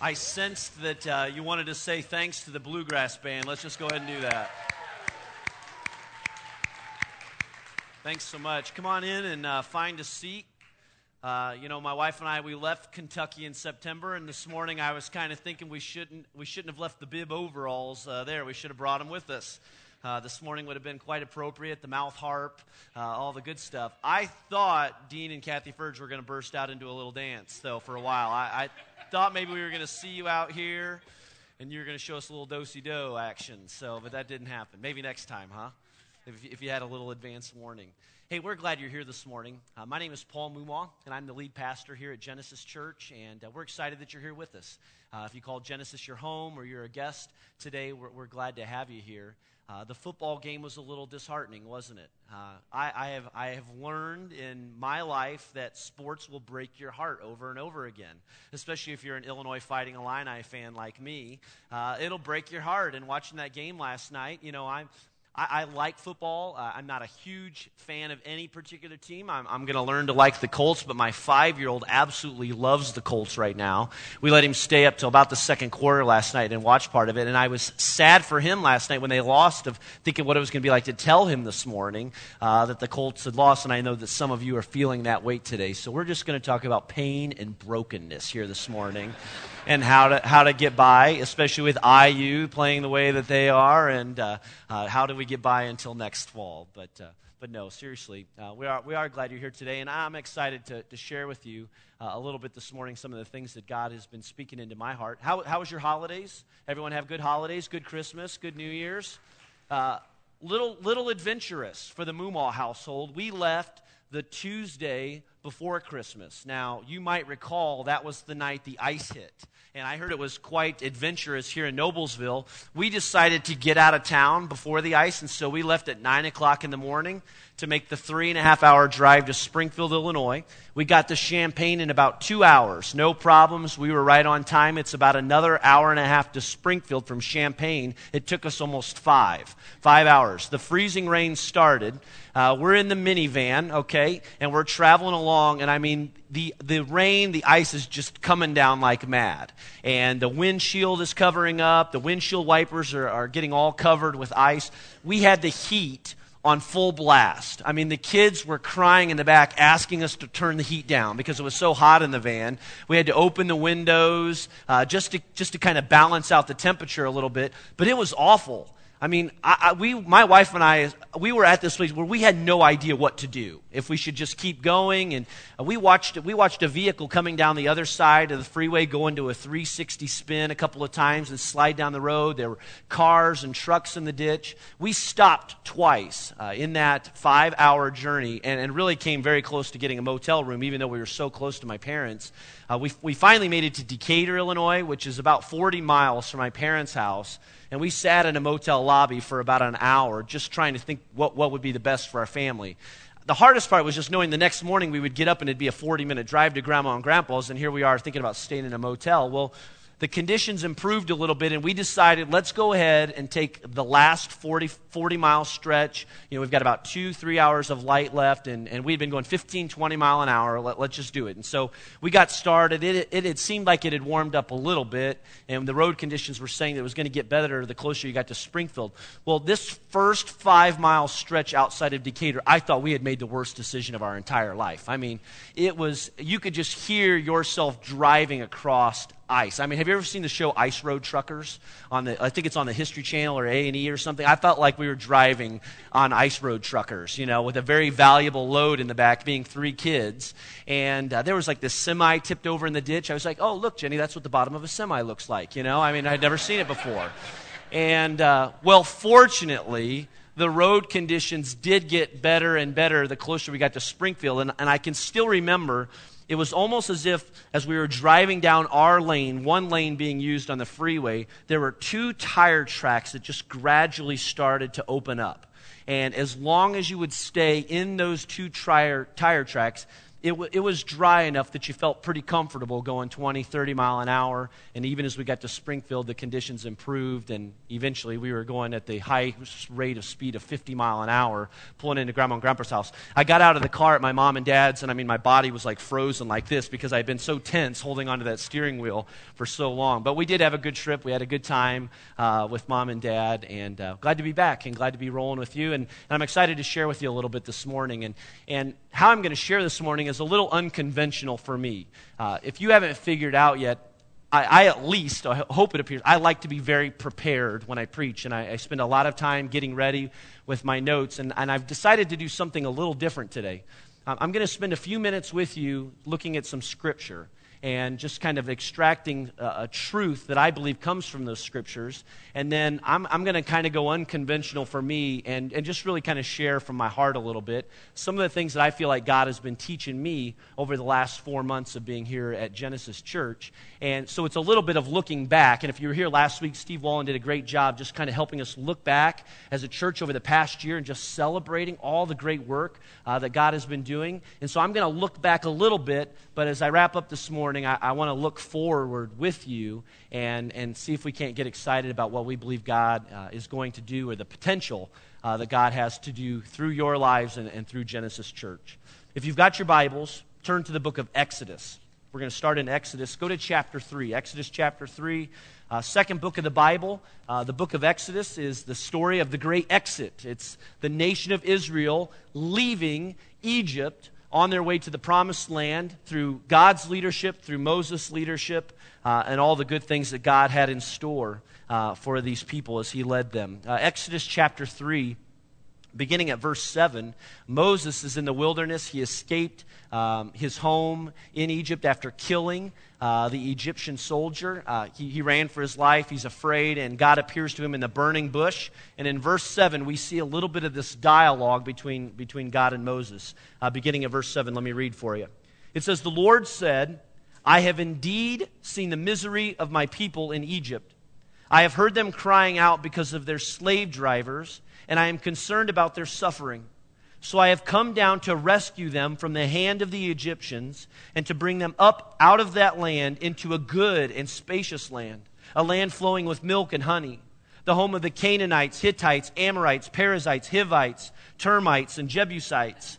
I sensed that uh, you wanted to say thanks to the Bluegrass Band. Let's just go ahead and do that. Thanks so much. Come on in and uh, find a seat. Uh, you know, my wife and I we left Kentucky in September, and this morning I was kind of thinking we shouldn't we shouldn't have left the bib overalls uh, there. We should have brought them with us. Uh, this morning would have been quite appropriate. The mouth harp, uh, all the good stuff. I thought Dean and Kathy Furge were going to burst out into a little dance, though, for a while. I, I thought maybe we were going to see you out here and you were going to show us a little do-si do action. So, but that didn't happen. Maybe next time, huh? If, if you had a little advance warning. Hey, we're glad you're here this morning. Uh, my name is Paul Mumaw, and I'm the lead pastor here at Genesis Church, and uh, we're excited that you're here with us. Uh, if you call Genesis your home or you're a guest today, we're, we're glad to have you here. Uh, the football game was a little disheartening, wasn't it? Uh, I, I, have, I have learned in my life that sports will break your heart over and over again, especially if you're an Illinois Fighting Illini fan like me. Uh, it'll break your heart. And watching that game last night, you know, I'm, I, I like football. Uh, I'm not a huge fan of any particular team. I'm, I'm going to learn to like the Colts, but my five year old absolutely loves the Colts right now. We let him stay up till about the second quarter last night and watch part of it. And I was sad for him last night when they lost, of thinking what it was going to be like to tell him this morning uh, that the Colts had lost. And I know that some of you are feeling that weight today. So we're just going to talk about pain and brokenness here this morning and how to, how to get by, especially with IU playing the way that they are, and uh, uh, how do we get by until next fall. But, uh, but no, seriously, uh, we, are, we are glad you're here today, and I'm excited to, to share with you uh, a little bit this morning some of the things that God has been speaking into my heart. How, how was your holidays? Everyone have good holidays, good Christmas, good New Year's? Uh, little, little adventurous for the Mumaw household. We left the Tuesday before Christmas. Now, you might recall that was the night the ice hit and I heard it was quite adventurous here in Noblesville. We decided to get out of town before the ice, and so we left at 9 o'clock in the morning to make the three and a half hour drive to Springfield, Illinois. We got to Champaign in about two hours. No problems. We were right on time. It's about another hour and a half to Springfield from Champaign. It took us almost five. Five hours. The freezing rain started. Uh, we're in the minivan, okay, and we're traveling along, and I mean, the, the rain, the ice is just coming down like mad. And the windshield is covering up. The windshield wipers are, are getting all covered with ice. We had the heat on full blast. I mean, the kids were crying in the back, asking us to turn the heat down because it was so hot in the van. We had to open the windows uh, just to just to kind of balance out the temperature a little bit. But it was awful. I mean, I, I, we, my wife and I, we were at this place where we had no idea what to do. If we should just keep going, and uh, we watched, we watched a vehicle coming down the other side of the freeway go into a 360 spin a couple of times and slide down the road. There were cars and trucks in the ditch. We stopped twice uh, in that five-hour journey, and, and really came very close to getting a motel room, even though we were so close to my parents. Uh, we, we finally made it to Decatur, Illinois, which is about 40 miles from my parents' house and we sat in a motel lobby for about an hour just trying to think what, what would be the best for our family. The hardest part was just knowing the next morning we would get up and it'd be a 40 minute drive to grandma and grandpa's, and here we are thinking about staying in a motel. Well, the conditions improved a little bit, and we decided let's go ahead and take the last 40, 40 mile stretch. You know, we've got about two, three hours of light left, and, and we'd been going 15, 20 mile an hour. Let, us just do it. And so we got started. It, it, it seemed like it had warmed up a little bit, and the road conditions were saying that it was going to get better the closer you got to Springfield. Well, this first five mile stretch outside of Decatur, I thought we had made the worst decision of our entire life. I mean, it was, you could just hear yourself driving across ice. I mean, have you ever seen the show Ice Road Truckers on the? I think it's on the History Channel or A and E or something. I felt like we were driving on ice road truckers, you know, with a very valuable load in the back, being three kids. And uh, there was like this semi tipped over in the ditch. I was like, oh look, Jenny, that's what the bottom of a semi looks like. You know, I mean, I'd never seen it before. And uh, well, fortunately the road conditions did get better and better the closer we got to Springfield. And, and I can still remember it was almost as if, as we were driving down our lane, one lane being used on the freeway, there were two tire tracks that just gradually started to open up. And as long as you would stay in those two tire, tire tracks, it, w- it was dry enough that you felt pretty comfortable going 20, 30 mile an hour. And even as we got to Springfield, the conditions improved. And eventually we were going at the high rate of speed of 50 mile an hour, pulling into Grandma and Grandpa's house. I got out of the car at my mom and dad's, and I mean, my body was like frozen like this because I had been so tense holding onto that steering wheel for so long. But we did have a good trip. We had a good time uh, with mom and dad, and uh, glad to be back and glad to be rolling with you. And, and I'm excited to share with you a little bit this morning. And, and how I'm going to share this morning is a little unconventional for me. Uh, if you haven't figured out yet, I, I, at least, I hope it appears, I like to be very prepared when I preach, and I, I spend a lot of time getting ready with my notes, and, and I've decided to do something a little different today. I'm going to spend a few minutes with you looking at some scripture and just kind of extracting a, a, truth that I believe comes from those scriptures. And then I'm, I'm going to kind of go unconventional for me and, and just really kind of share from my heart a little bit some of the things that I feel like God has been teaching me over the last four months of being here at Genesis Church. And so it's a little bit of looking back. And if you were here last week, Steve Wallen did a great job just kind of helping us look back as a church over the past year and just celebrating all the great work uh, that God has been doing. And so I'm going to look back a little bit, but as I wrap up this morning, morning, I, I want to look forward with you and, and see if we can't get excited about what we believe God uh, is going to do or the potential uh, that God has to do through your lives and, and through Genesis Church. If you've got your Bibles, turn to the book of Exodus. We're going to start in Exodus. Go to chapter 3. Exodus chapter 3, uh, second book of the Bible. Uh, the book of Exodus is the story of the great exit. It's the nation of Israel leaving Egypt on their way to the promised land through God's leadership, through Moses' leadership, uh, and all the good things that God had in store uh, for these people as he led them. Uh, Exodus chapter 3 beginning at verse 7, Moses is in the wilderness. He escaped um, his home in Egypt after killing uh, the Egyptian soldier. Uh, he, he, ran for his life. He's afraid, and God appears to him in the burning bush. And in verse 7, we see a little bit of this dialogue between, between God and Moses. Uh, beginning at verse 7, let me read for you. It says, The Lord said, I have indeed seen the misery of my people in Egypt. I have heard them crying out because of their slave drivers and I am concerned about their suffering. So I have come down to rescue them from the hand of the Egyptians and to bring them up out of that land into a good and spacious land, a land flowing with milk and honey, the home of the Canaanites, Hittites, Amorites, Perizzites, Hivites, termites, and Jebusites.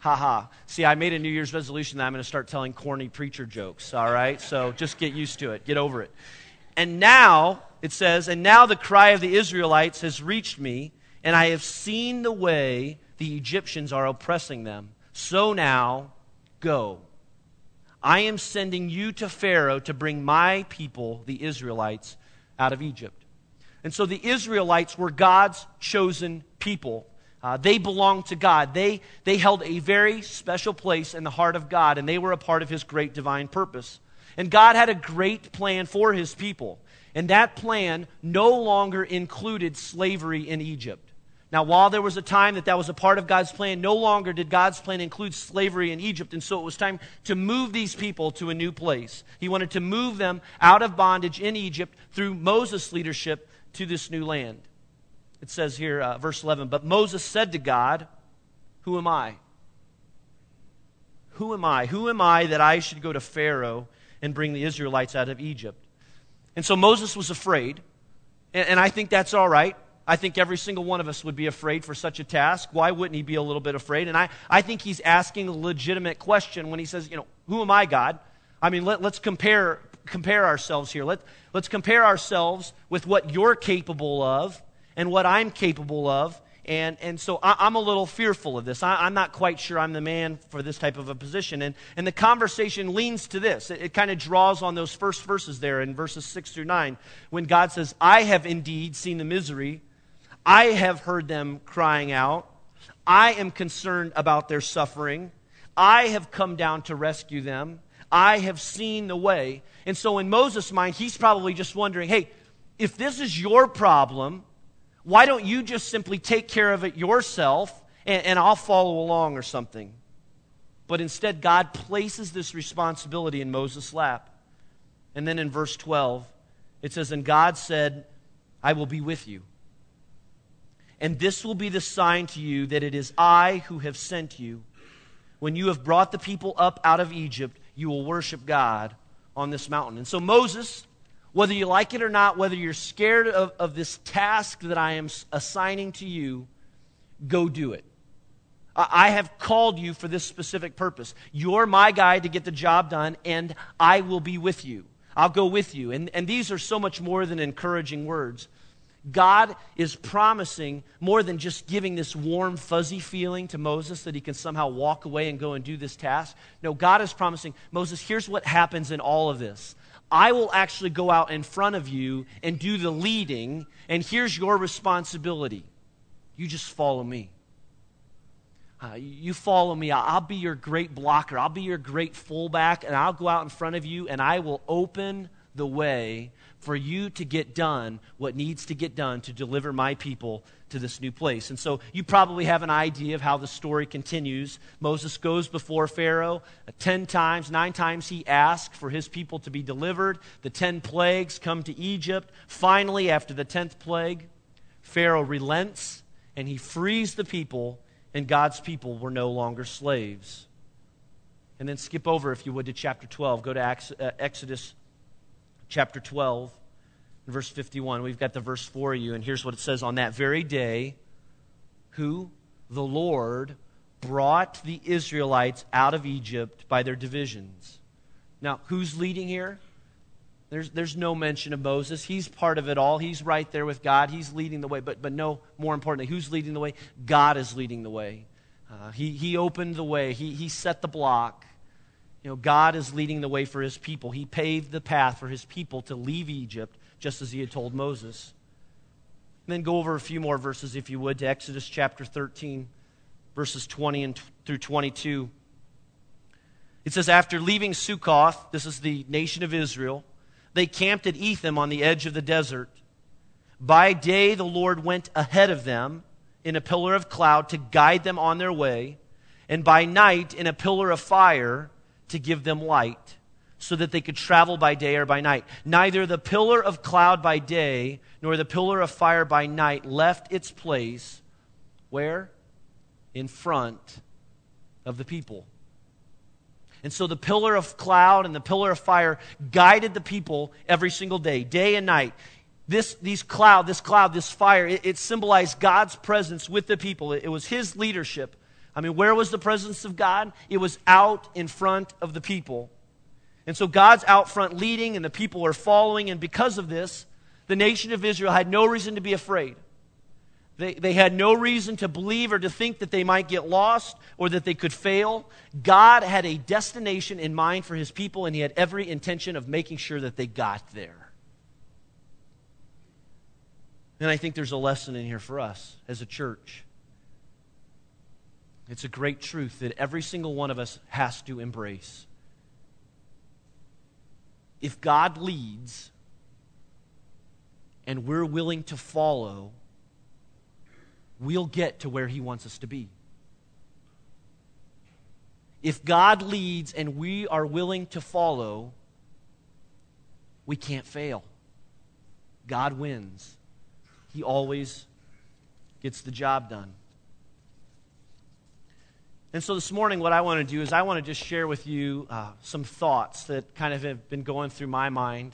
Ha ha. See, I made a New Year's resolution that I'm going to start telling corny preacher jokes, all right? So just get used to it, get over it. And now, it says, and now the cry of the Israelites has reached me and I have seen the way the Egyptians are oppressing them. So now, go. I am sending you to Pharaoh to bring my people, the Israelites, out of Egypt. And so the Israelites were God's chosen people. Uh, they belonged to God. They, they held a very special place in the heart of God, and they were a part of His great divine purpose. And God had a great plan for His people. And that plan no longer included slavery in Egypt. Now, while there was a time that that was a part of God's plan, no longer did God's plan include slavery in Egypt. And so it was time to move these people to a new place. He wanted to move them out of bondage in Egypt through Moses' leadership to this new land. It says here, uh, verse 11, But Moses said to God, Who am I? Who am I? Who am I that I should go to Pharaoh and bring the Israelites out of Egypt? And so Moses was afraid. And, and I think that's all right. I think every single one of us would be afraid for such a task. Why wouldn't he be a little bit afraid? And I, I think he's asking a legitimate question when he says, you know, who am I, God? I mean, let, us compare, compare ourselves here. Let, let's compare ourselves with what you're capable of and what I'm capable of. And, and so I, am a little fearful of this. I, am not quite sure I'm the man for this type of a position. And, and the conversation leans to this. It, it kind of draws on those first verses there in verses 6 through 9 when God says, I have indeed seen the misery I have heard them crying out. I am concerned about their suffering. I have come down to rescue them. I have seen the way. And so, in Moses' mind, he's probably just wondering hey, if this is your problem, why don't you just simply take care of it yourself and, and I'll follow along or something? But instead, God places this responsibility in Moses' lap. And then in verse 12, it says, And God said, I will be with you. And this will be the sign to you that it is I who have sent you. when you have brought the people up out of Egypt, you will worship God on this mountain. And so, Moses, whether you like it or not, whether you're scared of, of this task that I am assigning to you, go do it. I have called you for this specific purpose. You're my guy to get the job done, and I will be with you. I'll go with you. And, and these are so much more than encouraging words. God is promising more than just giving this warm, fuzzy feeling to Moses that he can somehow walk away and go and do this task. No, God is promising, Moses, here's what happens in all of this. I will actually go out in front of you and do the leading, and here's your responsibility. You just follow me. Uh, you follow me. I'll be your great blocker. I'll be your great fullback, and I'll go out in front of you, and I will open the way for you to get done what needs to get done to deliver my people to this new place. And so you probably have an idea of how the story continues. Moses goes before Pharaoh uh, 10 times, nine times he asks for his people to be delivered. The 10 plagues come to Egypt. Finally, after the 10th plague, Pharaoh relents and he frees the people and God's people were no longer slaves. And then skip over, if you would, to chapter 12. Go to uh, Exodus chapter 12, verse 51. We've got the verse for you, and here's what it says On that very day, who? The Lord brought the Israelites out of Egypt by their divisions. Now, who's leading here? There's, there's no mention of Moses. He's part of it all. He's right there with God. He's leading the way. But, but no, more importantly, who's leading the way? God is leading the way. Uh, he, he opened the way, he, he set the block. Know, God is leading the way for his people. He paved the path for his people to leave Egypt, just as he had told Moses. And then go over a few more verses, if you would, to Exodus chapter 13, verses 20 and t- through 22. It says, After leaving Sukkoth, this is the nation of Israel, they camped at Etham on the edge of the desert. By day, the Lord went ahead of them in a pillar of cloud to guide them on their way, and by night, in a pillar of fire to give them light, so that they could travel by day or by night. Neither the pillar of cloud by day nor the pillar of fire by night left its place. Where? In front of the people. And so the pillar of cloud and the pillar of fire guided the people every single day, day and night. This, these cloud, this cloud, this fire, it, it symbolized God's presence with the people. It, it was His leadership. I mean, where was the presence of God? It was out in front of the people. And so God's out front leading, and the people are following. And because of this, the nation of Israel had no reason to be afraid. They, they had no reason to believe or to think that they might get lost or that they could fail. God had a destination in mind for his people, and he had every intention of making sure that they got there. And I think there's a lesson in here for us as a church. It's a great truth that every single one of us has to embrace. If God leads and we're willing to follow, we'll get to where He wants us to be. If God leads and we are willing to follow, we can't fail. God wins. He always gets the job done. And so this morning, what I want to do is I want to just share with you uh, some thoughts that kind of have been going through my mind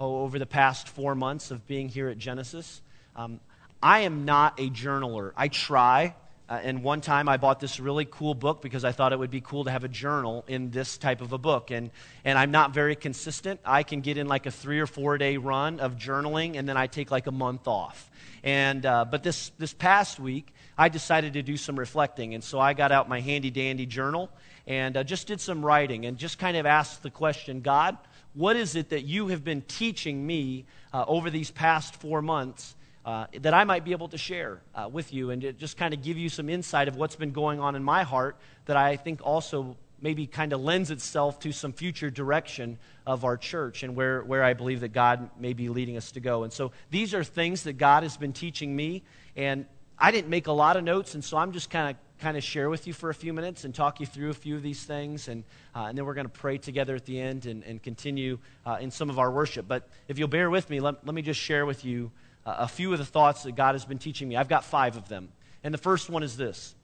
oh, over the past four months of being here at Genesis. Um, I am not a journaler. I try. Uh, and one time I bought this really cool book because I thought it would be cool to have a journal in this type of a book. And, and I'm not very consistent. I can get in like a three or four day run of journaling, and then I take like a month off. And, uh, but this, this past week, I decided to do some reflecting. And so I got out my handy dandy journal and uh, just did some writing and just kind of asked the question God, what is it that you have been teaching me uh, over these past four months? uh, that I might be able to share uh, with you and just kind of give you some insight of what's been going on in my heart that I think also maybe kind of lends itself to some future direction of our church and where, where I believe that God may be leading us to go. And so these are things that God has been teaching me, and I didn't make a lot of notes, and so I'm just kind of kind of share with you for a few minutes and talk you through a few of these things, and, uh, and then we're going to pray together at the end and, and continue uh, in some of our worship. But if you'll bear with me, let, let me just share with you a few of the thoughts that God has been teaching me. I've got five of them. And the first one is this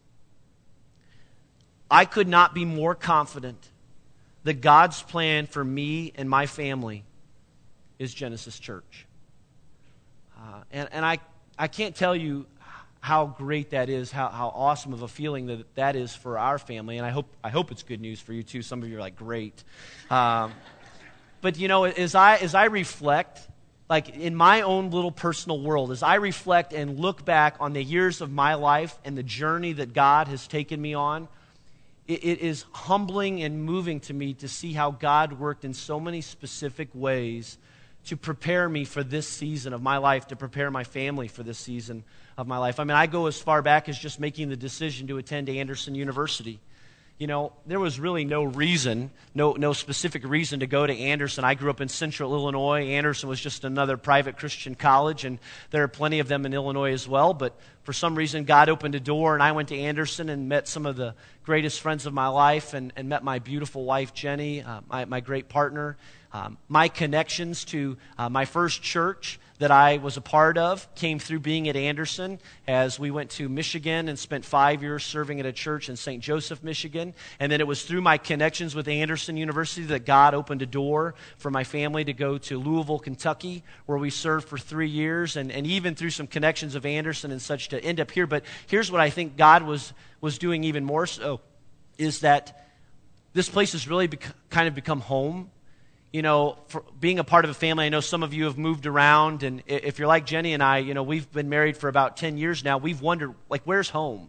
I could not be more confident that God's plan for me and my family is Genesis Church. Uh, and and I, I can't tell you how great that is, how, how awesome of a feeling that that is for our family. And I hope, I hope it's good news for you too. Some of you are like, great. Um, but you know, as I, as I reflect, like in my own little personal world, as I reflect and look back on the years of my life and the journey that God has taken me on, it, it is humbling and moving to me to see how God worked in so many specific ways to prepare me for this season of my life, to prepare my family for this season of my life. I mean, I go as far back as just making the decision to attend Anderson University. You know, there was really no reason, no, no specific reason to go to Anderson. I grew up in central Illinois. Anderson was just another private Christian college, and there are plenty of them in Illinois as well. But for some reason, God opened a door, and I went to Anderson and met some of the greatest friends of my life and, and met my beautiful wife, Jenny, uh, my, my great partner. Um, my connections to uh, my first church that I was a part of came through being at Anderson as we went to Michigan and spent five years serving at a church in St. Joseph, Michigan. And then it was through my connections with Anderson University that God opened a door for my family to go to Louisville, Kentucky, where we served for three years, and, and even through some connections of Anderson and such to end up here. But here's what I think God was, was doing even more so is that this place has really bec- kind of become home you know, being a part of a family, I know some of you have moved around, and if you're like Jenny and I, you know, we've been married for about 10 years now. We've wondered, like, where's home?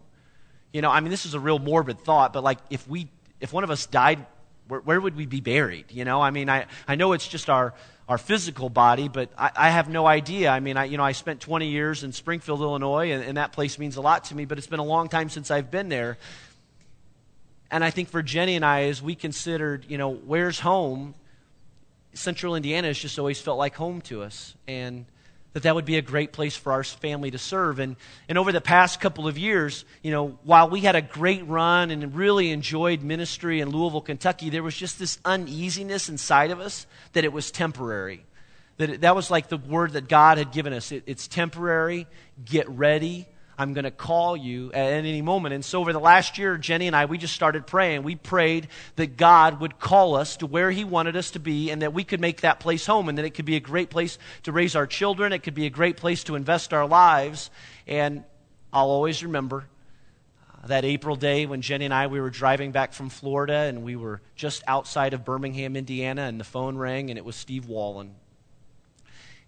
You know, I mean, this is a real morbid thought, but like, if we, if one of us died, where, where would we be buried? You know, I mean, I, I know it's just our, our physical body, but I, I have no idea. I mean, I, you know, I spent 20 years in Springfield, Illinois, and, and that place means a lot to me, but it's been a long time since I've been there. And I think for Jenny and I, as we considered, you know, where's home? Central Indiana has just always felt like home to us. And that that would be a great place for our family to serve. And, and over the past couple of years, you know, while we had a great run and really enjoyed ministry in Louisville, Kentucky, there was just this uneasiness inside of us that it was temporary. That it, that was like the word that God had given us. It, it's temporary. Get ready. I'm going to call you at any moment. And so, over the last year, Jenny and I, we just started praying. We prayed that God would call us to where He wanted us to be and that we could make that place home and that it could be a great place to raise our children. It could be a great place to invest our lives. And I'll always remember uh, that April day when Jenny and I, we were driving back from Florida and we were just outside of Birmingham, Indiana, and the phone rang and it was Steve Wallen.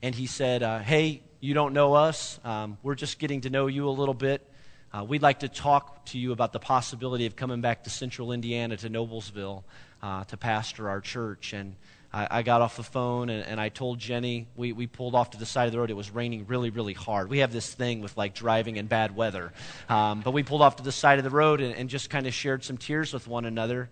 And he said, uh, Hey, you don't know us, um, we're just getting to know you a little bit. Uh, we'd like to talk to you about the possibility of coming back to central Indiana, to Noblesville, uh, to pastor our church. And I, I got off the phone and, and, I told Jenny, we, we pulled off to the side of the road. It was raining really, really hard. We have this thing with like driving in bad weather. Um, but we pulled off to the side of the road and, and just kind of shared some tears with one another.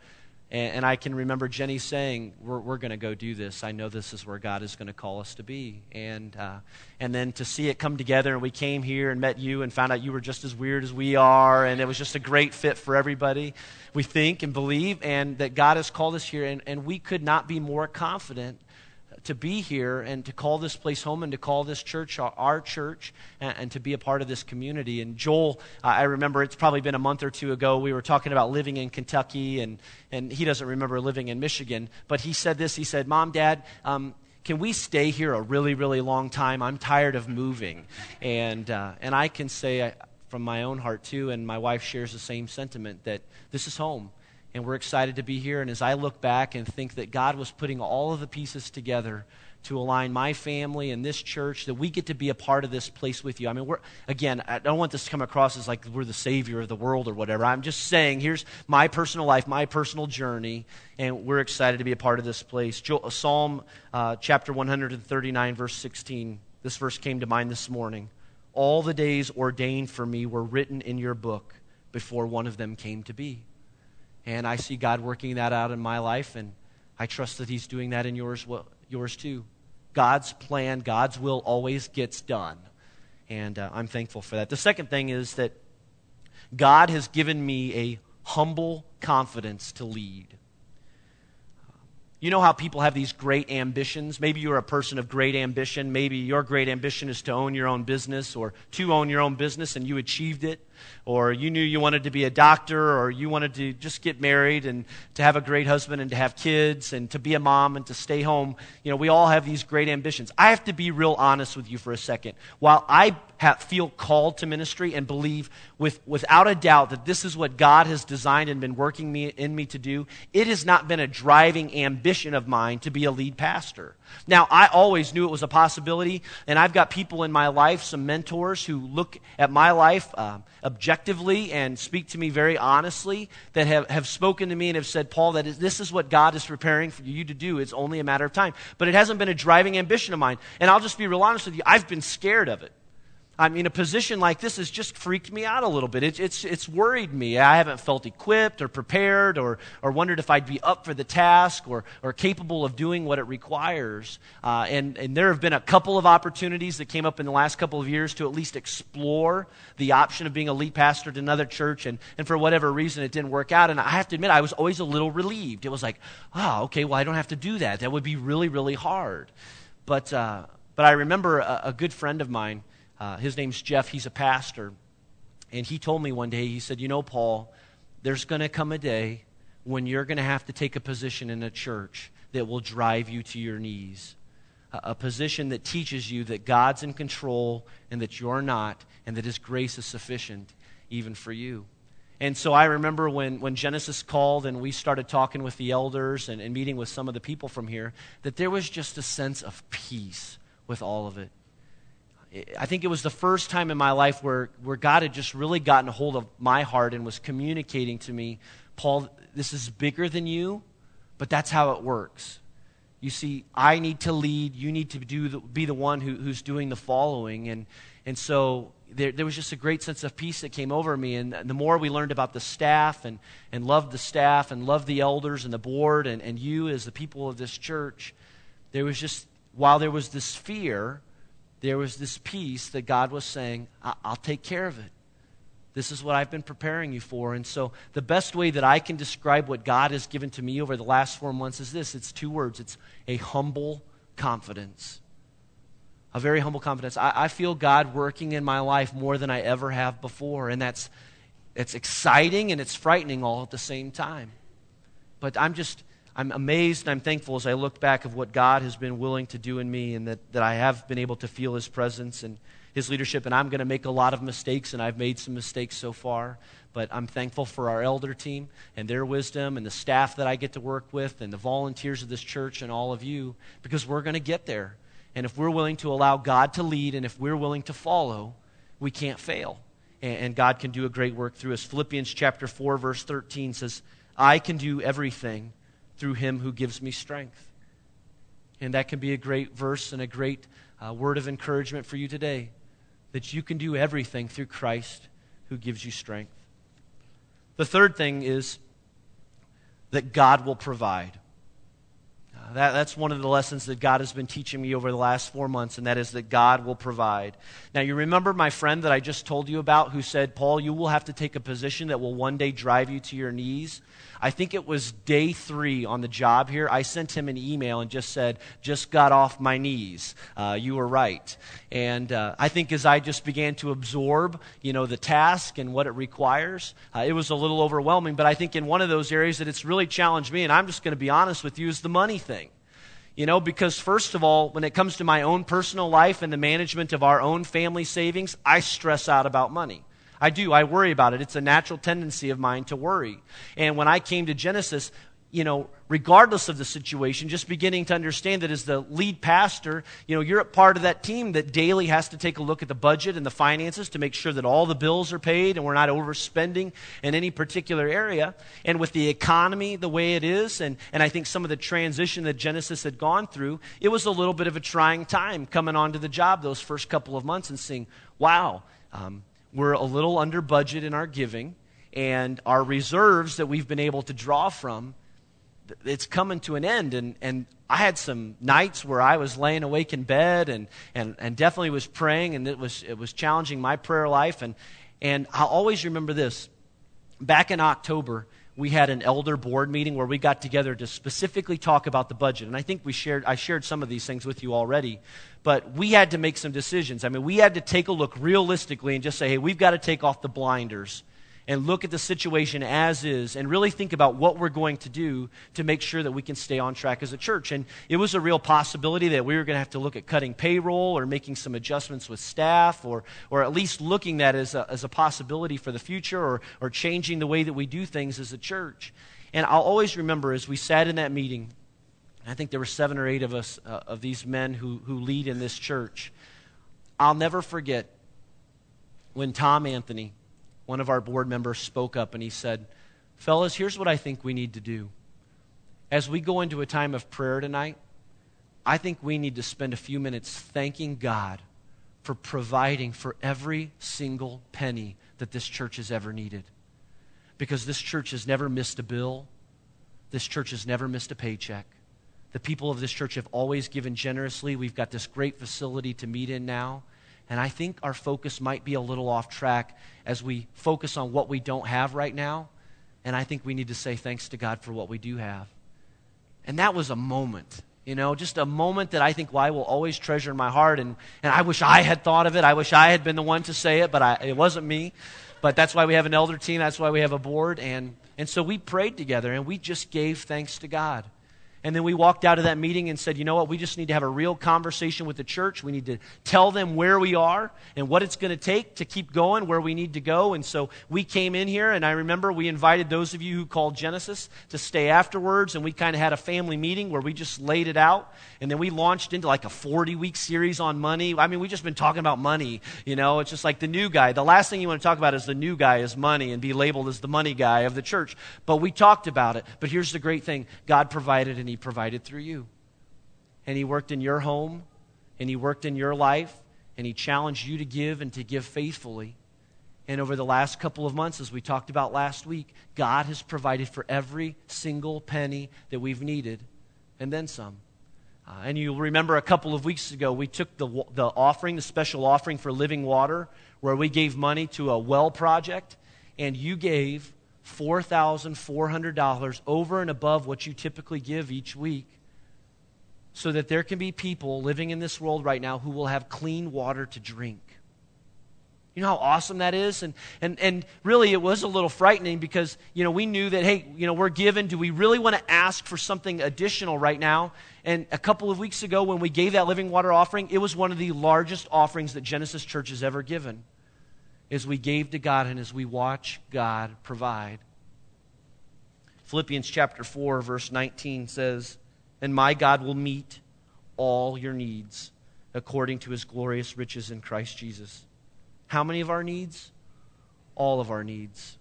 And, and I can remember Jenny saying, We're, we're going to go do this. I know this is where God is going to call us to be. And, uh, and then to see it come together, and we came here and met you and found out you were just as weird as we are, and it was just a great fit for everybody, we think and believe, and that God has called us here. And, and we could not be more confident to be here and to call this place home and to call this church our, church and, and, to be a part of this community. And Joel, uh, I remember it's probably been a month or two ago, we were talking about living in Kentucky, and, and he doesn't remember living in Michigan, but he said this He said, Mom, Dad, um, can we stay here a really, really long time? I'm tired of moving. And, uh, and I can say uh, from my own heart, too, and my wife shares the same sentiment that this is home and we're excited to be here. And as I look back and think that God was putting all of the pieces together to align my family and this church, that we get to be a part of this place with you. I mean, we're, again, I don't want this to come across as like we're the savior of the world or whatever. I'm just saying, here's my personal life, my personal journey, and we're excited to be a part of this place. Psalm uh, chapter 139, verse 16. This verse came to mind this morning. All the days ordained for me were written in your book before one of them came to be. And I see God working that out in my life, and I trust that He's doing that in yours, well, yours too. God's plan, God's will always gets done. And uh, I'm thankful for that. The second thing is that God has given me a humble confidence to lead. You know how people have these great ambitions? Maybe you're a person of great ambition. Maybe your great ambition is to own your own business or to own your own business and you achieved it. Or you knew you wanted to be a doctor or you wanted to just get married and to have a great husband and to have kids and to be a mom and to stay home. You know, we all have these great ambitions. I have to be real honest with you for a second. While I have, feel called to ministry and believe with, without a doubt that this is what God has designed and been working me, in me to do, it has not been a driving ambition of mine to be a lead pastor. Now, I always knew it was a possibility, and I've got people in my life, some mentors who look at my life uh, objectively and speak to me very honestly, that have, have spoken to me and have said, Paul, that is, this is what God is preparing for you to do. It's only a matter of time. But it hasn't been a driving ambition of mine. And I'll just be real honest with you, I've been scared of it. I mean, a position like this has just freaked me out a little bit. It, it's, it's worried me. I haven't felt equipped or prepared or, or wondered if I'd be up for the task or, or capable of doing what it requires. Uh, and, and there have been a couple of opportunities that came up in the last couple of years to at least explore the option of being a lead pastor at another church. And, and for whatever reason, it didn't work out. And I have to admit, I was always a little relieved. It was like, oh, okay, well, I don't have to do that. That would be really, really hard. But, uh, but I remember a, a good friend of mine uh, his name's Jeff. He's a pastor. And he told me one day, he said, You know, Paul, there's going to come a day when you're going to have to take a position in a church that will drive you to your knees. A, a position that teaches you that God's in control and that you're not, and that His grace is sufficient even for you. And so I remember when, when Genesis called and we started talking with the elders and, and meeting with some of the people from here, that there was just a sense of peace with all of it. I think it was the first time in my life where, where God had just really gotten a hold of my heart and was communicating to me, Paul, this is bigger than you, but that's how it works. You see, I need to lead. You need to do the, be the one who, who's doing the following. And, and so there, there was just a great sense of peace that came over me. And the more we learned about the staff and, and loved the staff and loved the elders and the board and, and you as the people of this church, there was just, while there was this fear, there was this peace that God was saying, I'll take care of it. This is what I've been preparing you for. And so, the best way that I can describe what God has given to me over the last four months is this it's two words it's a humble confidence. A very humble confidence. I, I feel God working in my life more than I ever have before. And that's it's exciting and it's frightening all at the same time. But I'm just I'm amazed and I'm thankful as I look back of what God has been willing to do in me and that, that I have been able to feel His presence and His leadership. And I'm going to make a lot of mistakes, and I've made some mistakes so far. But I'm thankful for our elder team and their wisdom and the staff that I get to work with and the volunteers of this church and all of you because we're going to get there. And if we're willing to allow God to lead and if we're willing to follow, we can't fail. And, and God can do a great work through us. Philippians chapter 4, verse 13 says, I can do everything through him who gives me strength. And that can be a great verse and a great uh, word of encouragement for you today that you can do everything through Christ who gives you strength. The third thing is that God will provide. Uh, that, that's one of the lessons that God has been teaching me over the last four months, and that is that God will provide. Now, you remember my friend that I just told you about who said, Paul, you will have to take a position that will one day drive you to your knees? I think it was day three on the job here. I sent him an email and just said, just got off my knees. Uh, you were right. And uh, I think as I just began to absorb, you know, the task and what it requires, uh, it was a little overwhelming. But I think in one of those areas that it's really challenged me, and I'm just going to be honest with you, is the money thing. You know, because first of all, when it comes to my own personal life and the management of our own family savings, I stress out about money. I do. I worry about it. It's a natural tendency of mine to worry. And when I came to Genesis, you know, regardless of the situation, just beginning to understand that as the lead pastor, you know, you're a part of that team that daily has to take a look at the budget and the finances to make sure that all the bills are paid and we're not overspending in any particular area. And with the economy the way it is, and, and I think some of the transition that Genesis had gone through, it was a little bit of a trying time coming onto the job those first couple of months and seeing, wow, um, we're a little under budget in our giving, and our reserves that we've been able to draw from, it's coming to an end. And, and I had some nights where I was laying awake in bed and, and, and definitely was praying, and it was, it was challenging my prayer life. And, and I'll always remember this. Back in October, we had an elder board meeting where we got together to specifically talk about the budget. And I think we shared, I shared some of these things with you already. But we had to make some decisions. I mean, we had to take a look realistically and just say, hey, we've got to take off the blinders and look at the situation as is and really think about what we're going to do to make sure that we can stay on track as a church. And it was a real possibility that we were going to have to look at cutting payroll or making some adjustments with staff or, or at least looking that as a, as a possibility for the future or, or changing the way that we do things as a church. And I'll always remember as we sat in that meeting, I think there were seven or eight of us, uh, of these men who, who lead in this church. I'll never forget when Tom Anthony, one of our board members spoke up and he said, Fellas, here's what I think we need to do. As we go into a time of prayer tonight, I think we need to spend a few minutes thanking God for providing for every single penny that this church has ever needed. Because this church has never missed a bill, this church has never missed a paycheck. The people of this church have always given generously. We've got this great facility to meet in now. And I think our focus might be a little off track as we focus on what we don't have right now. And I think we need to say thanks to God for what we do have. And that was a moment, you know, just a moment that I think well, I will always treasure in my heart. And, and I wish I had thought of it. I wish I had been the one to say it, but I, it wasn't me. But that's why we have an elder team. That's why we have a board. And, and so we prayed together and we just gave thanks to God. And then we walked out of that meeting and said, you know what, we just need to have a real conversation with the church. We need to tell them where we are and what it's going to take to keep going where we need to go. And so we came in here, and I remember we invited those of you who called Genesis to stay afterwards, and we kind of had a family meeting where we just laid it out. And then we launched into like a 40 week series on money. I mean, we've just been talking about money. You know, it's just like the new guy. The last thing you want to talk about is the new guy is money and be labeled as the money guy of the church. But we talked about it. But here's the great thing God provided, and He provided through you. And He worked in your home, and He worked in your life, and He challenged you to give and to give faithfully. And over the last couple of months, as we talked about last week, God has provided for every single penny that we've needed, and then some. Uh, and you'll remember a couple of weeks ago, we took the, the offering, the special offering for living water, where we gave money to a well project, and you gave $4,400 over and above what you typically give each week so that there can be people living in this world right now who will have clean water to drink. You know how awesome that is? And, and, and really, it was a little frightening because, you know, we knew that, hey, you know, we're given. Do we really want to ask for something additional right now? And a couple of weeks ago, when we gave that living water offering, it was one of the largest offerings that Genesis Church has ever given. As we gave to God and as we watch God provide. Philippians chapter 4, verse 19 says, And my God will meet all your needs according to his glorious riches in Christ Jesus. How many of our needs? All of our needs.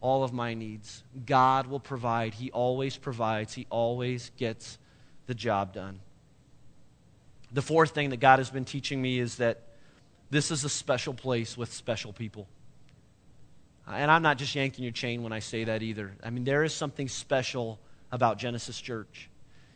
All of my needs. God will provide. He always provides. He always gets the job done. The fourth thing that God has been teaching me is that this is a special place with special people. And I'm not just yanking your chain when I say that either. I mean, there is something special about Genesis Church.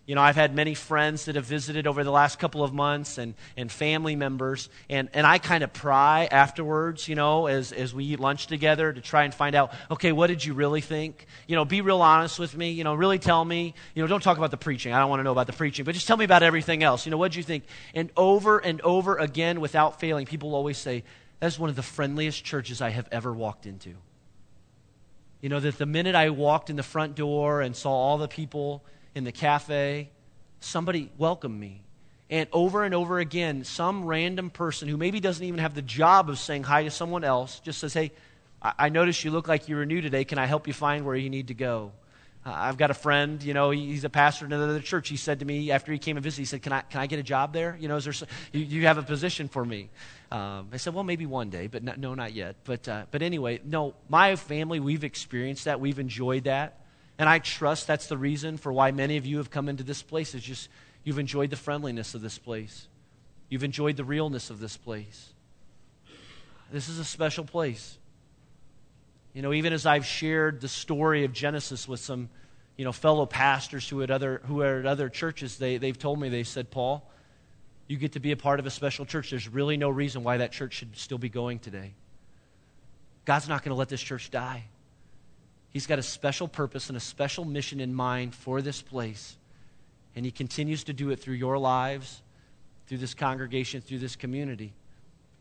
You know, I've had many friends that have visited over the last couple of months and, and family members, and, and I kind of pry afterwards, you know, as, as we eat lunch together to try and find out, okay, what did you really think? You know, be real honest with me, you know, really tell me, you know, don't talk about the preaching. I don't want to know about the preaching, but just tell me about everything else. You know, what did you think? And over and over again, without failing, people always say, that's one of the friendliest churches I have ever walked into. You know, that the minute I walked in the front door and saw all the people, in the cafe, somebody welcomed me. And over and over again, some random person who maybe doesn't even have the job of saying hi to someone else just says, Hey, I, I noticed you look like you were new today. Can I help you find where you need to go? Uh, I've got a friend, you know, he's a pastor in another church. He said to me after he came and visited, he said, Can I, can I get a job there? You know, is there, you, you have a position for me? Um, I said, Well, maybe one day, but not, no, not yet. But, uh, but anyway, no, my family, we've experienced that. We've enjoyed that. And I trust that's the reason for why many of you have come into this place is just you've enjoyed the friendliness of this place. You've enjoyed the realness of this place. This is a special place. You know, even as I've shared the story of Genesis with some, you know, fellow pastors who, had other, who are at other churches, they, they've told me, they said, Paul, you get to be a part of a special church. There's really no reason why that church should still be going today. God's not going to let this church die. He's got a special purpose and a special mission in mind for this place. And He continues to do it through your lives, through this congregation, through this community.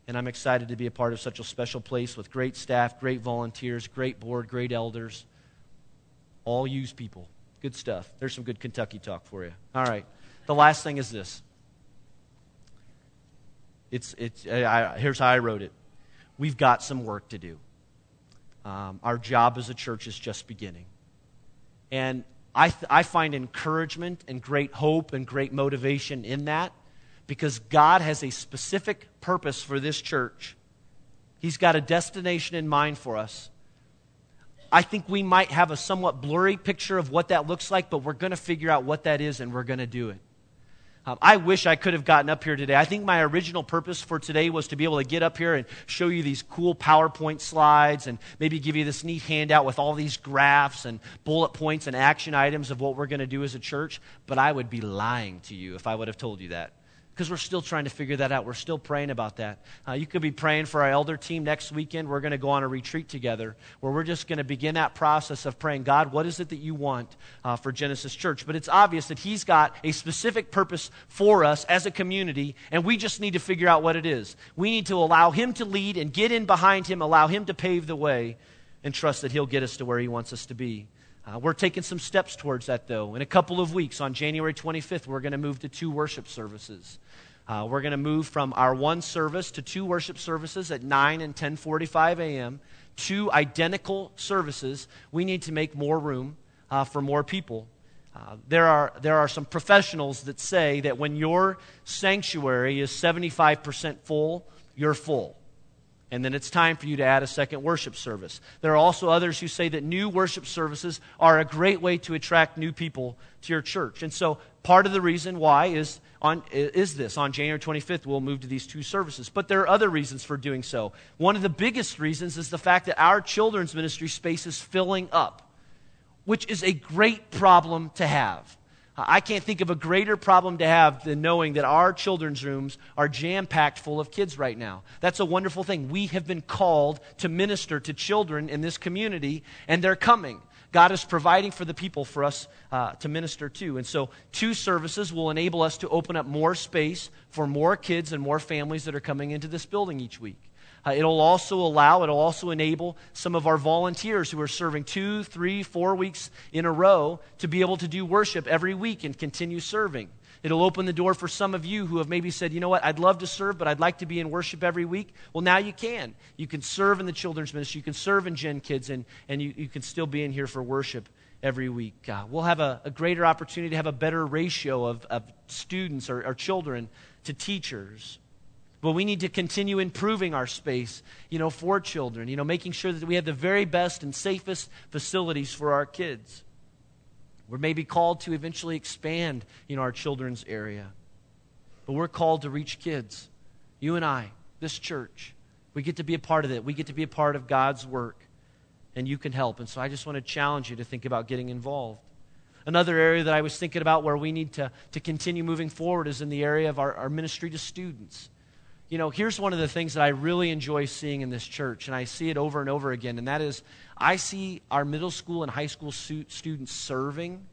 And I'm excited to be a part of such a special place with great staff, great volunteers, great board, great elders, all used people. Good stuff. There's some good Kentucky talk for you. All right. The last thing is this. It's, it's, I, here's how I wrote it. We've got some work to do. Um, our job as a church is just beginning. And I, th- I find encouragement and great hope and great motivation in that because God has a specific purpose for this church. He's got a destination in mind for us. I think we might have a somewhat blurry picture of what that looks like, but we're going to figure out what that is and we're going to do it. Um, I wish I could have gotten up here today. I think my original purpose for today was to be able to get up here and show you these cool PowerPoint slides and maybe give you this neat handout with all these graphs and bullet points and action items of what we're going to do as a church. But I would be lying to you if I would have told you that because we're still trying to figure that out. We're still praying about that. Uh, you could be praying for our elder team next weekend. We're going to go on a retreat together where we're just going to begin that process of praying, God, what is it that you want uh, for Genesis Church? But it's obvious that He's got a specific purpose for us as a community, and we just need to figure out what it is. We need to allow Him to lead and get in behind Him, allow Him to pave the way, and trust that He'll get us to where He wants us to be. Uh, we're taking some steps towards that, though. In a couple of weeks, on January 25th, we're going to move to two worship services. Uh, we're going to move from our one service to two worship services at 9 and 10:45 a.m. Two identical services. We need to make more room uh, for more people. Uh, there, are, there are some professionals that say that when your sanctuary is 75% full, you're full and then it's time for you to add a second worship service. There are also others who say that new worship services are a great way to attract new people to your church. And so part of the reason why is on is this on January 25th we'll move to these two services. But there are other reasons for doing so. One of the biggest reasons is the fact that our children's ministry space is filling up, which is a great problem to have. I can't think of a greater problem to have than knowing that our children's rooms are jam packed full of kids right now. That's a wonderful thing. We have been called to minister to children in this community, and they're coming. God is providing for the people for us uh, to minister to. And so, two services will enable us to open up more space for more kids and more families that are coming into this building each week. Uh, it'll also allow, it'll also enable some of our volunteers who are serving two, three, four weeks in a row to be able to do worship every week and continue serving. It'll open the door for some of you who have maybe said, you know what, I'd love to serve, but I'd like to be in worship every week. Well, now you can. You can serve in the children's ministry, you can serve in Gen Kids, and, and you, you can still be in here for worship every week. Uh, we'll have a, a, greater opportunity to have a better ratio of, of students or, or children to teachers. But we need to continue improving our space, you know, for children, you know, making sure that we have the very best and safest facilities for our kids. We're maybe called to eventually expand, you know, our children's area. But we're called to reach kids. You and I, this church, we get to be a part of it. We get to be a part of God's work, and you can help. And so I just want to challenge you to think about getting involved. Another area that I was thinking about where we need to, to continue moving forward is in the area of our, our ministry to students you know, here's one of the things that I really enjoy seeing in this church, and I see it over and over again, and that is I see our middle school and high school students serving,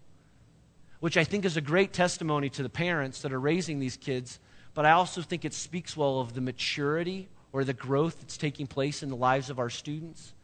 which I think is a great testimony to the parents that are raising these kids, but I also think it speaks well of the maturity or the growth that's taking place in the lives of our students.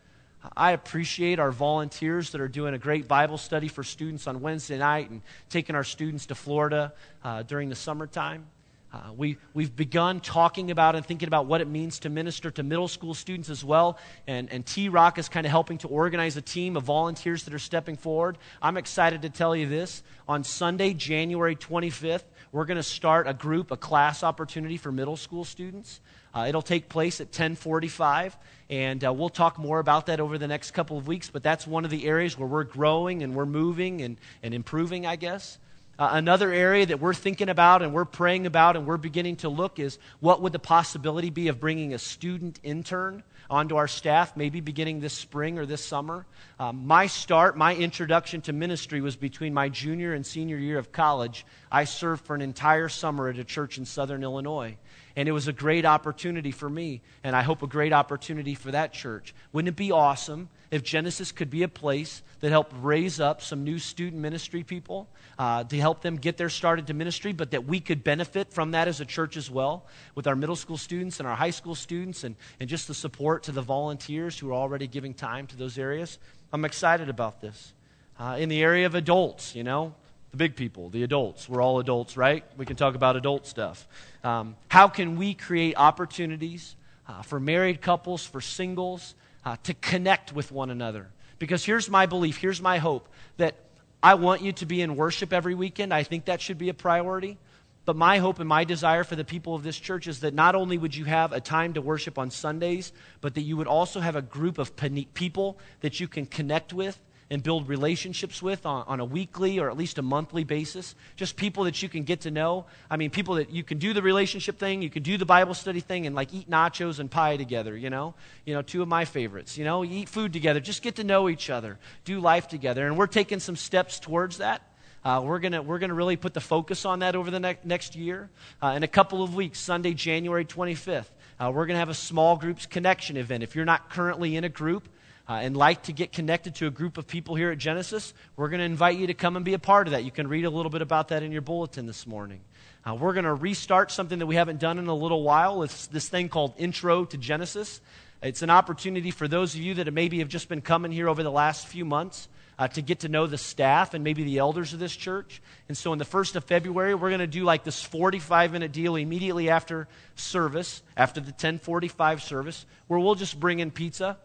I appreciate our volunteers that are doing a great Bible study for students on Wednesday night and taking our students to Florida uh, during the summertime. Uh, we, we've begun talking about and thinking about what it means to minister to middle school students as well. And, and T Rock is kind of helping to organize a team of volunteers that are stepping forward. I'm excited to tell you this. On Sunday, January 25th, we're going to start a group, a class opportunity for middle school students. Uh, it'll take place at 1045, and uh, we'll talk more about that over the next couple of weeks. But that's one of the areas where we're growing and we're moving and, and improving, I guess. Uh, another area that we're thinking about and we're praying about and we're beginning to look is what would the possibility be of bringing a student intern onto our staff, maybe beginning this spring or this summer. Um, my start, my introduction to ministry was between my junior and senior year of college. I served for an entire summer at a church in southern Illinois. And it was a great opportunity for me, and I hope a great opportunity for that church. Wouldn't it be awesome if Genesis could be a place that helped raise up some new student ministry people uh, to help them get their start into ministry, but that we could benefit from that as a church as well with our middle school students and our high school students and, and just the support to the volunteers who are already giving time to those areas. I'm excited about this. Uh, in the area of adults, you know, the big people, the adults. We're all adults, right? We can talk about adult stuff. Um, how can we create opportunities uh, for married couples, for singles, uh, to connect with one another? Because here's my belief, here's my hope that I want you to be in worship every weekend. I think that should be a priority. But my hope and my desire for the people of this church is that not only would you have a time to worship on Sundays, but that you would also have a group of people that you can connect with and build relationships with on, on, a weekly or at least a monthly basis. Just people that you can get to know. I mean, people that you can do the relationship thing, you can do the Bible study thing, and like eat nachos and pie together, you know? You know, two of my favorites. You know, eat food together, just get to know each other, do life together. And we're taking some steps towards that. Uh, we're going we're gonna really put the focus on that over the ne- next year. Uh, in a couple of weeks, Sunday, January 25th, uh, we're going to have a small groups connection event. If you're not currently in a group, uh, and like to get connected to a group of people here at Genesis, we're going to invite you to come and be a part of that. You can read a little bit about that in your bulletin this morning. Uh, we're going to restart something that we haven't done in a little while. It's this thing called Intro to Genesis. It's an opportunity for those of you that maybe have just been coming here over the last few months. Uh, to get to know the staff and maybe the elders of this church. And so, in the first of February, we're going to do like this 45 minute deal immediately after service, after the 1045 service, where we'll just bring in pizza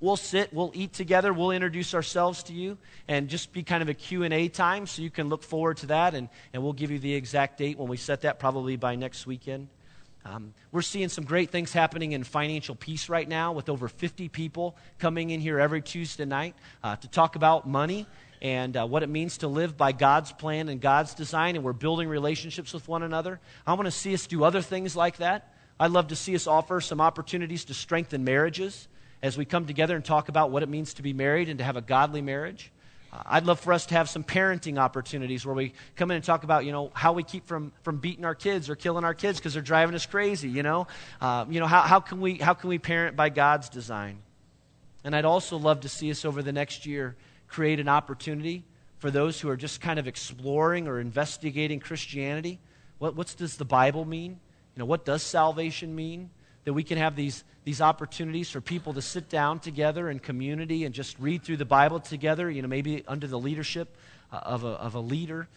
we'll sit we'll eat together we'll introduce ourselves to you and just be kind of a q&a time so you can look forward to that and, and we'll give you the exact date when we set that probably by next weekend um, we're seeing some great things happening in financial peace right now with over 50 people coming in here every tuesday night uh, to talk about money and uh, what it means to live by God's plan and God's design, and we're building relationships with one another. I want to see us do other things like that. I'd love to see us offer some opportunities to strengthen marriages as we come together and talk about what it means to be married and to have a godly marriage. Uh, I'd love for us to have some parenting opportunities where we come in and talk about, you know, how we keep from, from beating our kids or killing our kids because they're driving us crazy, you know. Uh, you know, how, how, can we, how can we parent by God's design? And I'd also love to see us over the next year create an opportunity for those who are just kind of exploring or investigating Christianity. What what's, does the Bible mean? You know, what does salvation mean? That we can have these, these opportunities for people to sit down together in community and just read through the Bible together, you know, maybe under the leadership uh, of, a, of a leader.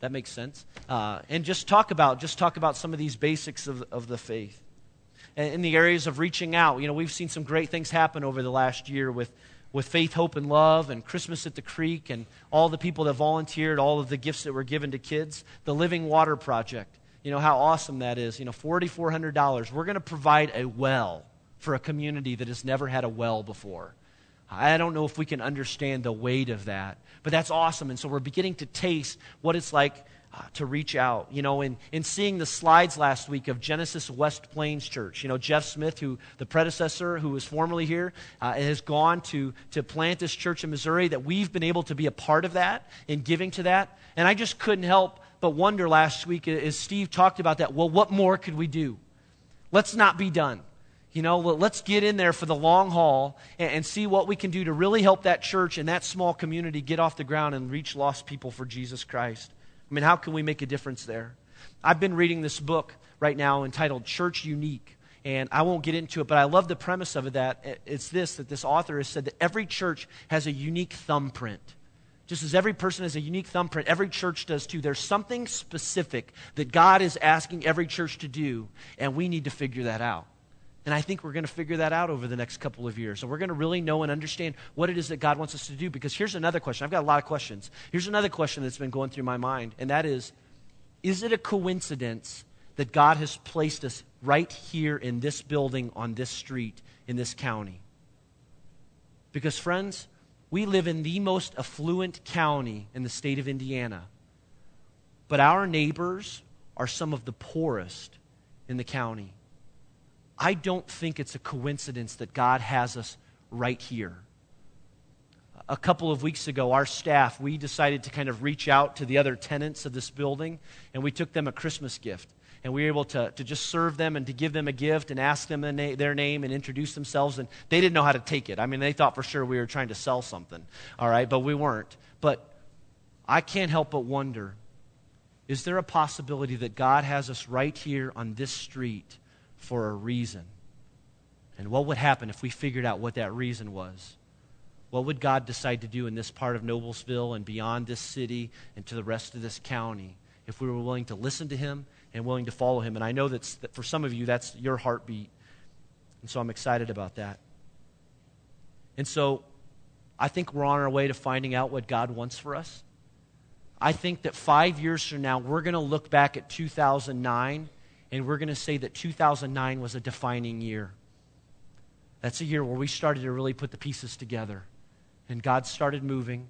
That makes sense. Uh, and just talk about just talk about some of these basics of, of the faith. And in the areas of reaching out, you know, we've seen some great things happen over the last year with, with Faith, Hope, and Love and Christmas at the Creek and all the people that volunteered, all of the gifts that were given to kids. The Living Water Project you know, how awesome that is. You know, $4,400. We're going to provide a well for a community that has never had a well before. I don't know if we can understand the weight of that, but that's awesome. And so we're beginning to taste what it's like uh, to reach out. You know, in, in seeing the slides last week of Genesis West Plains Church, you know, Jeff Smith, who the predecessor who was formerly here, uh, has gone to, to plant this church in Missouri, that we've been able to be a part of that in giving to that. And I just couldn't help but wonder last week as Steve talked about that. Well, what more could we do? Let's not be done. You know, let's get in there for the long haul and, and, see what we can do to really help that church and that small community get off the ground and reach lost people for Jesus Christ. I mean, how can we make a difference there? I've been reading this book right now entitled Church Unique. And I won't get into it, but I love the premise of it that it's this that this author has said that every church has a unique thumbprint. Just as every person has a unique thumbprint, every church does too. There's something specific that God is asking every church to do, and we need to figure that out. And I think we're going to figure that out over the next couple of years. And we're going to really know and understand what it is that God wants us to do. Because here's another question. I've got a lot of questions. Here's another question that's been going through my mind, and that is Is it a coincidence that God has placed us right here in this building, on this street, in this county? Because, friends, we live in the most affluent county in the state of Indiana, but our neighbors are some of the poorest in the county. I don't think it's a coincidence that God has us right here. A couple of weeks ago, our staff, we decided to kind of reach out to the other tenants of this building, and we took them a Christmas gift. And we were able to, to just serve them and to give them a gift and ask them their name and introduce themselves. And they didn't know how to take it. I mean, they thought for sure we were trying to sell something, all right, but we weren't. But I can't help but wonder is there a possibility that God has us right here on this street for a reason? And what would happen if we figured out what that reason was? What would God decide to do in this part of Noblesville and beyond this city and to the rest of this county if we were willing to listen to Him and willing to follow Him? And I know that's, that for some of you, that's your heartbeat. And so I'm excited about that. And so I think we're on our way to finding out what God wants for us. I think that five years from now, we're going to look back at 2009 and we're going to say that 2009 was a defining year. That's a year where we started to really put the pieces together and God started moving,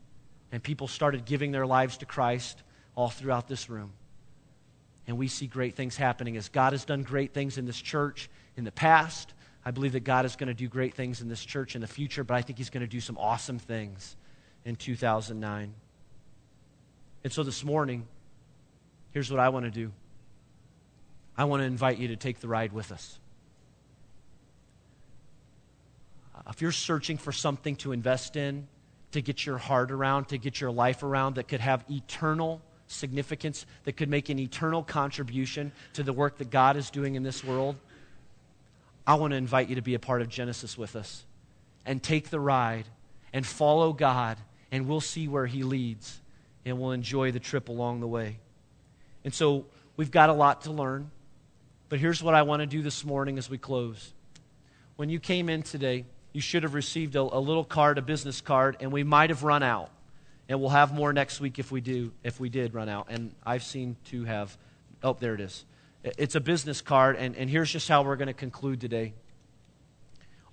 and people started giving their lives to Christ all throughout this room. And we see great things happening as God has done great things in this church in the past. I believe that God is going to do great things in this church in the future, but I think He's going to do some awesome things in 2009. And so this morning, here's what I want to do I want to invite you to take the ride with us. if you're searching for something to invest in, to get your heart around, to get your life around that could have eternal significance, that could make an eternal contribution to the work that God is doing in this world, I want to invite you to be a part of Genesis with us and take the ride and follow God, and we'll see where He leads, and we'll enjoy the trip along the way. And so we've got a lot to learn, but here's what I want to do this morning as we close. When you came in today, you should have received a, a little card, a business card, and we might have run out. And we'll have more next week if we do, if we did run out. And I've seen to have, oh, there it is. It's a business card, and, and here's just how we're going to conclude today.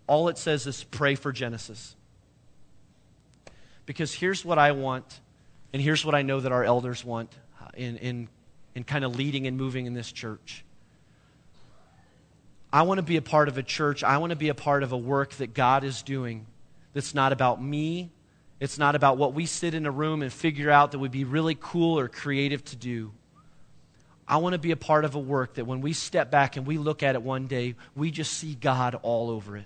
All it says is pray for Genesis. Because here's what I want, and here's what I know that our elders want uh, in, in, in kind of leading and moving in this church. I want to be a part of a church. I want to be a part of a work that God is doing that's not about me. It's not about what we sit in a room and figure out that would be really cool or creative to do. I want to be a part of a work that when we step back and we look at it one day, we just see God all over it.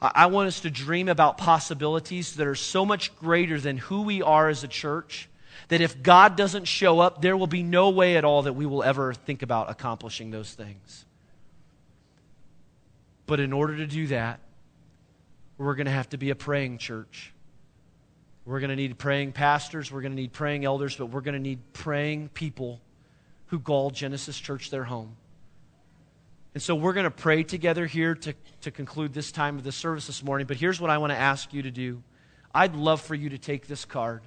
I want us to dream about possibilities that are so much greater than who we are as a church that if God doesn't show up, there will be no way at all that we will ever think about accomplishing those things. But in order to do that, we're going to have to be a praying church. We're going to need praying pastors. We're going to need praying elders, but we're going to need praying people who call Genesis Church their home. And so we're going to pray together here to, to conclude this time of the service this morning. But here's what I want to ask you to do I'd love for you to take this card,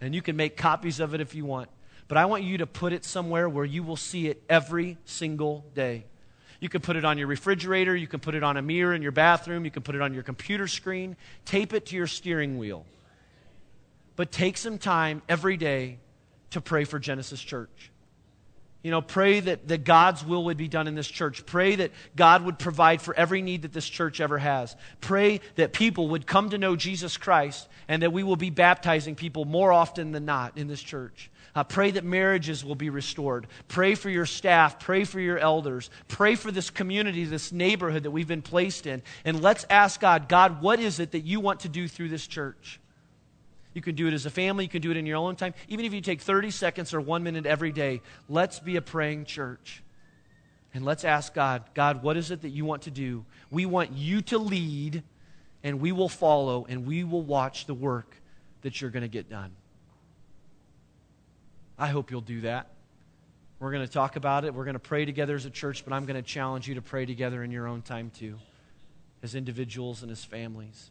and you can make copies of it if you want. But I want you to put it somewhere where you will see it every single day. You can put it on your refrigerator. You can put it on a mirror in your bathroom. You can put it on your computer screen. Tape it to your steering wheel. But take some time every day to pray for Genesis Church. You know, pray that, that God's will would be done in this church. Pray that God would provide for every need that this church ever has. Pray that people would come to know Jesus Christ and that we will be baptizing people more often than not in this church. Uh, pray that marriages will be restored. Pray for your staff. Pray for your elders. Pray for this community, this neighborhood that we've been placed in. And let's ask God, God, what is it that you want to do through this church? You can do it as a family, you can do it in your own time. Even if you take 30 seconds or one minute every day, let's be a praying church. And let's ask God, God, what is it that you want to do? We want you to lead, and we will follow, and we will watch the work that you're going to get done. I hope you'll do that. We're going to talk about it. We're going to pray together as a church, but I'm going to challenge you to pray together in your own time too, as individuals and as families.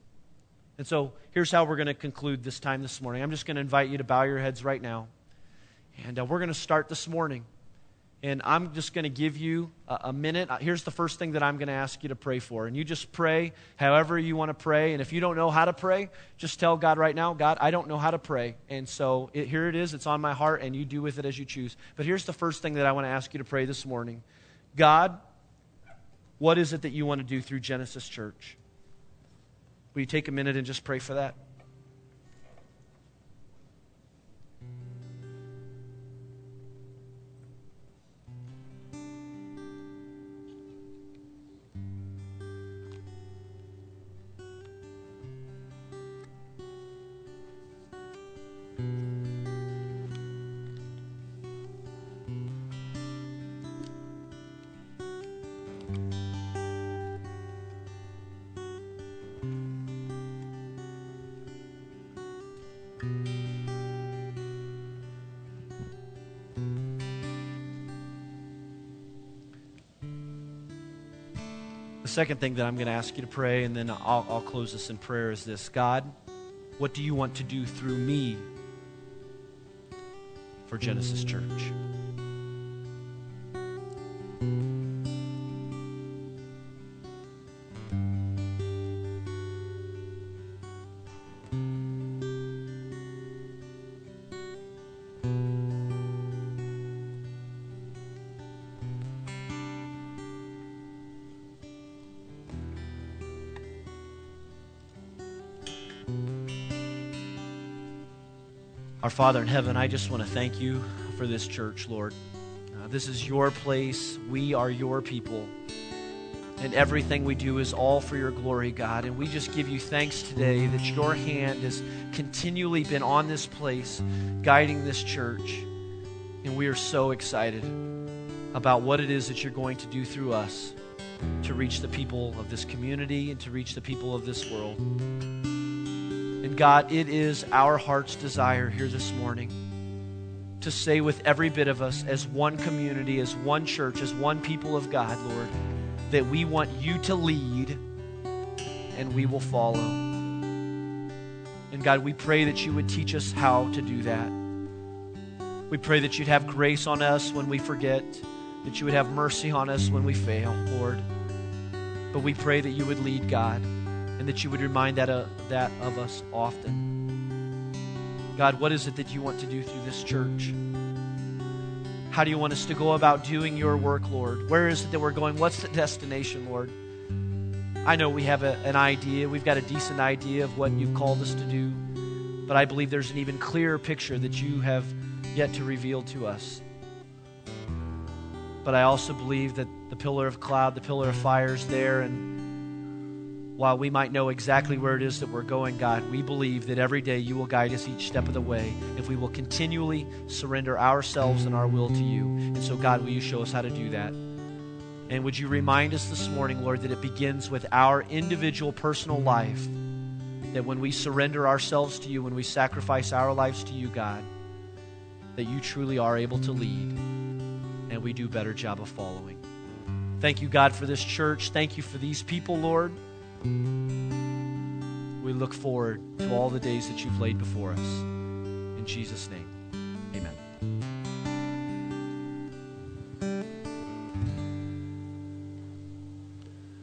And so here's how we're going to conclude this time this morning. I'm just going to invite you to bow your heads right now. And uh, we're going to start this morning. And I'm just going to give you a, a, minute. Uh, here's the first thing that I'm going to ask you to pray for. And you just pray however you want to pray. And if you don't know how to pray, just tell God right now, God, I don't know how to pray. And so it, here it is. It's on my heart, and you do with it as you choose. But here's the first thing that I want to ask you to pray this morning God, what is it that you want to do through Genesis Church? Will you take a minute and just pray for that? The second thing that I'm going to ask you to pray, and then I'll, I'll close this in prayer, is this God, what do you want to do through me for Genesis Church? Father in heaven, I just want to thank you for this church, Lord. Uh, this is your place. We are your people. And everything we do is all for your glory, God. And we just give you thanks today that your hand has continually been on this place, guiding this church. And we are so excited about what it is that you're going to do through us to reach the people of this community and to reach the people of this world. And God, it is our heart's desire here this morning to say with every bit of us, as one community, as one church, as one people of God, Lord, that we want you to lead and we will follow. And God, we pray that you would teach us how to do that. We pray that you'd have grace on us when we forget, that you would have mercy on us when we fail, Lord. But we pray that you would lead, God and that you would remind that, uh, that of us often. God, what is it that you want to do through this church? How do you want us to go about doing your work, Lord? Where is it that we're going? What's the destination, Lord? I know we have a, an idea. We've got a decent idea of what you've called us to do. But I believe there's an even clearer picture that you have yet to reveal to us. But I also believe that the pillar of cloud, the pillar of fire is there, and while we might know exactly where it is that we're going, God, we believe that every day you will guide us each step of the way if we will continually surrender ourselves and our will to you. And so, God, will you show us how to do that? And would you remind us this morning, Lord, that it begins with our individual personal life, that when we surrender ourselves to you, when we sacrifice our lives to you, God, that you truly are able to lead and we do a better job of following. Thank you, God, for this church. Thank you for these people, Lord. We look forward to all the days that you've laid before us. In Jesus' name.